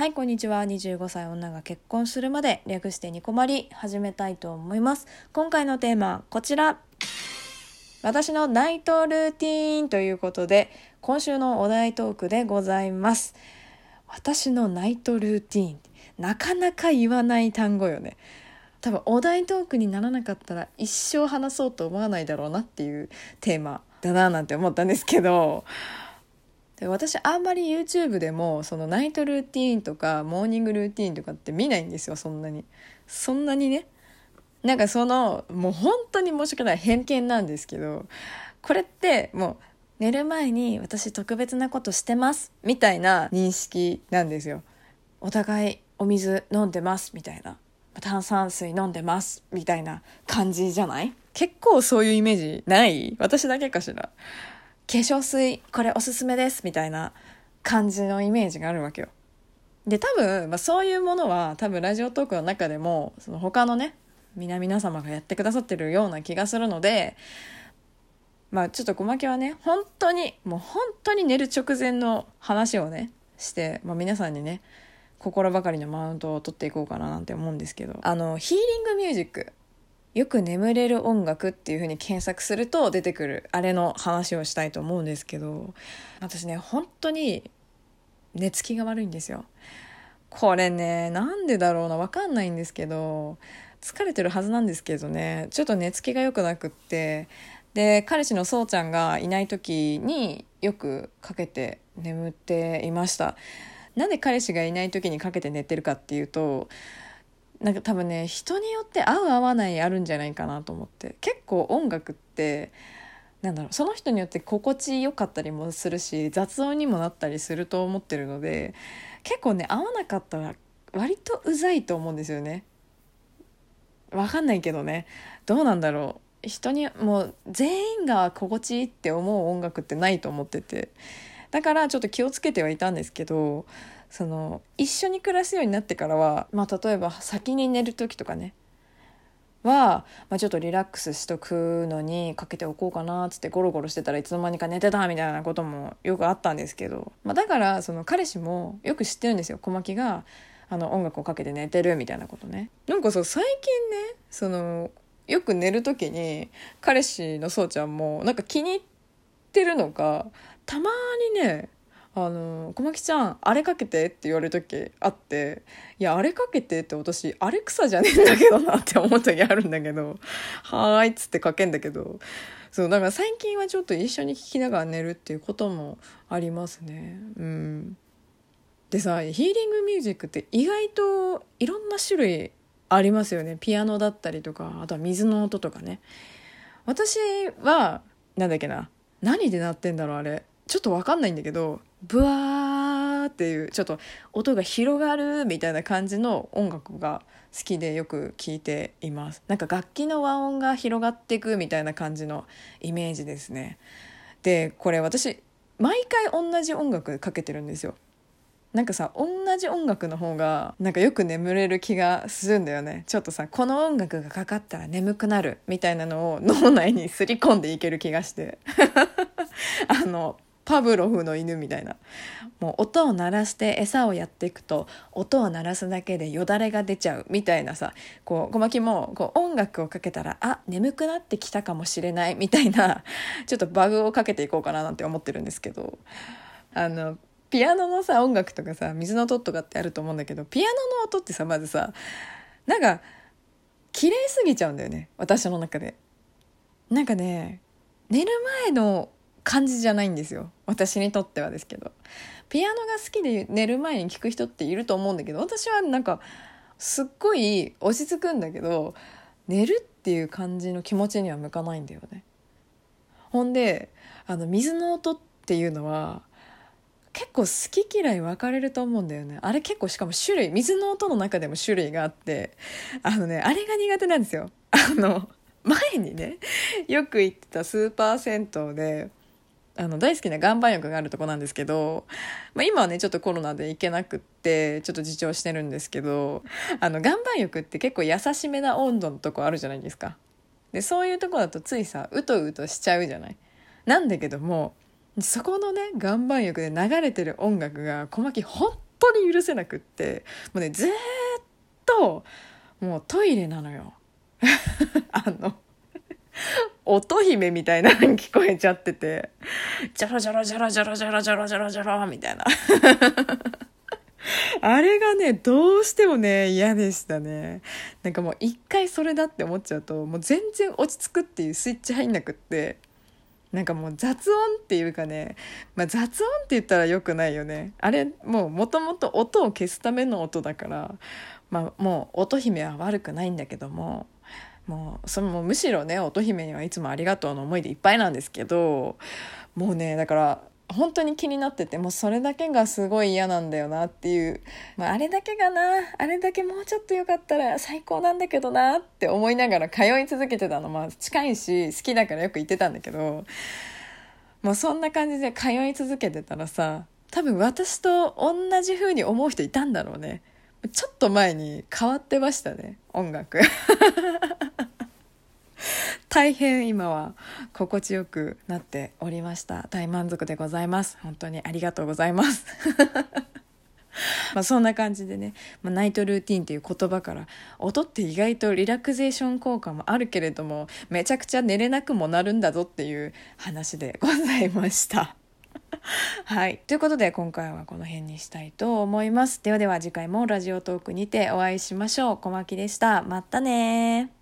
はい、こんにちは。25歳女が結婚するまで略してニコマリ始めたいと思います。今回のテーマ、こちら。私のナイトルーティーンということで、今週のお題トークでございます。私のナイトルーティーン。なかなか言わない単語よね。多分お題トークにならなかったら一生話そうと思わないだろうなっていうテーマだななんて思ったんですけどで私あんまり YouTube でもそのナイトルーティーンとかモーニングルーティーンとかって見ないんですよそんなに。そんなにね。なんかそのもう本当に申し訳ない偏見なんですけどこれってもう寝る前に私特別なことしてますみたいな認識なんですよ。お互いお水飲んでますみたいな。炭酸水飲んでますみたいな感じじゃない？結構そういうイメージない？私だけかしら。化粧水これおすすめですみたいな感じのイメージがあるわけよ。で多分、まあ、そういうものは多分ラジオトークの中でもその他のね皆々様がやってくださってるような気がするのでまあちょっと小牧はね本当にもう本当に寝る直前の話をねして、まあ、皆さんにね心ばかりのマウントを取っていこうかななんて思うんですけど。あのヒーリングミュージック。よく眠れる音楽っていう風に検索すると出てくるあれの話をしたいと思うんですけど私ね本当に寝つきが悪いんですよ。これねなんでだろうな分かんないんですけど疲れてるはずなんですけどねちょっと寝つきが良くなくってで彼氏のそうちゃんがいない時によくかけて眠っていました。なんで彼氏がいない時にかけて寝てるかっていうとなんか多分ね人によって合う合わないあるんじゃないかなと思って。結構音楽ってなんだろうその人によって心地よかったりもするし雑音にもなったりすると思ってるので結構ね合わなかったら割とうざいと思うんですよね。わかんないけどね。どうなんだろう。人にもう全員が心地いいって思う音楽ってないと思ってて。だからちょっと気をつけてはいたんですけどその一緒に暮らすようになってからは、まあ、例えば先に寝る時とかね。は、まあ、ちょっとリラックスしとくのにかけておこうかなっつってゴロゴロしてたらいつの間にか寝てたみたいなこともよくあったんですけど、まあ、だからその彼氏もよく知ってるんですよ。小牧があの音楽をかけて寝てるみたいなことね。なんかそう最近ねそのよく寝る時に彼氏のそうちゃんもなんか気に入ってるのかたまにねあの小牧ちゃんあれかけてって言われる時あっていやあれかけてって私アレクサじゃねえんだけどなって思う時あるんだけどはーいっつってかけんだけどそうだから最近はちょっと一緒に聴きながら寝るっていうこともありますね。うん。でさヒーリングミュージックって意外といろんな種類ありますよね。ピアノだったりとかあとは水の音とかね。私はなんだっけな。何で鳴ってんだろうあれ。ちょっと分かんないんだけどブワーっていうちょっと音が広がるみたいな感じの音楽が好きでよく聴いています。なんか楽器の和音が広がっていくみたいな感じのイメージですね。でこれ私毎回同じ音楽かけてるんですよ。なんかさ同じ音楽の方がなんかよく眠れる気がするんだよね。ちょっとさこの音楽がかかったら眠くなるみたいなのを脳内にすり込んでいける気がして。あのパブロフの犬みたいな。もう音を鳴らして餌をやっていくと音を鳴らすだけでよだれが出ちゃうみたいなさ。こう小牧もこう音楽をかけたらあ眠くなってきたかもしれないみたいなちょっとバグをかけていこうかななんて思ってるんですけど。あのピアノのさ音楽とかさ水の音とかってあると思うんだけどピアノの音ってさまずさなんか綺麗すぎちゃうんだよね私の中で。なんかね寝る前の感じじゃないんですよ。私にとってはですけど。ピアノが好きで寝る前に聴く人っていると思うんだけど私はなんかすっごい落ち着くんだけど寝るっていう感じの気持ちには向かないんだよね。ほんであの水の音っていうのは結構好き嫌い分かれると思うんだよね。あれ結構しかも種類水の音の中でも種類があってあのねあれが苦手なんですよ。あの前にねよく行ってたスーパー銭湯であの大好きな岩盤浴があるとこなんですけど、まあ、今はねちょっとコロナで行けなくってちょっと自重してるんですけどあの岩盤浴って結構優しめな温度のとこあるじゃないですか。でそういうとこだとついさうとうとしちゃうじゃない。なんだけどもそこのね岩盤浴で流れてる音楽が小牧本当に許せなくってもうねずっともうトイレなのよ。あの乙姫みたいなのに 聞こえちゃってて。ジャラジャラジャラジャラジャラジャラジャラジャラみたいな。あれがねどうしてもね嫌でしたね。なんかもう一回それだって思っちゃうともう全然落ち着くっていうスイッチ入んなくって。なんかもう雑音っていうかね、まあ、雑音って言ったらよくないよね。あれもうもともと音を消すための音だから、まあ、もう音姫は悪くないんだけどももうそれもむしろね乙姫にはいつもありがとうの思いでいっぱいなんですけどもうねだから本当に気になっててもうそれだけがすごい嫌なんだよなっていう、まあ、あれだけがなあれだけもうちょっとよかったら最高なんだけどなって思いながら通い続けてたのまあ近いし好きだからよく行ってたんだけどもうそんな感じで通い続けてたらさ多分私と同じ風に思う人いたんだろうね。ちょっと前に変わってましたね音楽。大変今は心地よくなっておりました。大満足でございます。本当にありがとうございます。まあそんな感じでね、まあ、ナイトルーティンっていう言葉から音って意外とリラクゼーション効果もあるけれどもめちゃくちゃ寝れなくもなるんだぞっていう話でございました。はい。ということで、今回はこの辺にしたいと思います。ではでは次回もラジオトークにてお会いしましょう。小牧でした。またね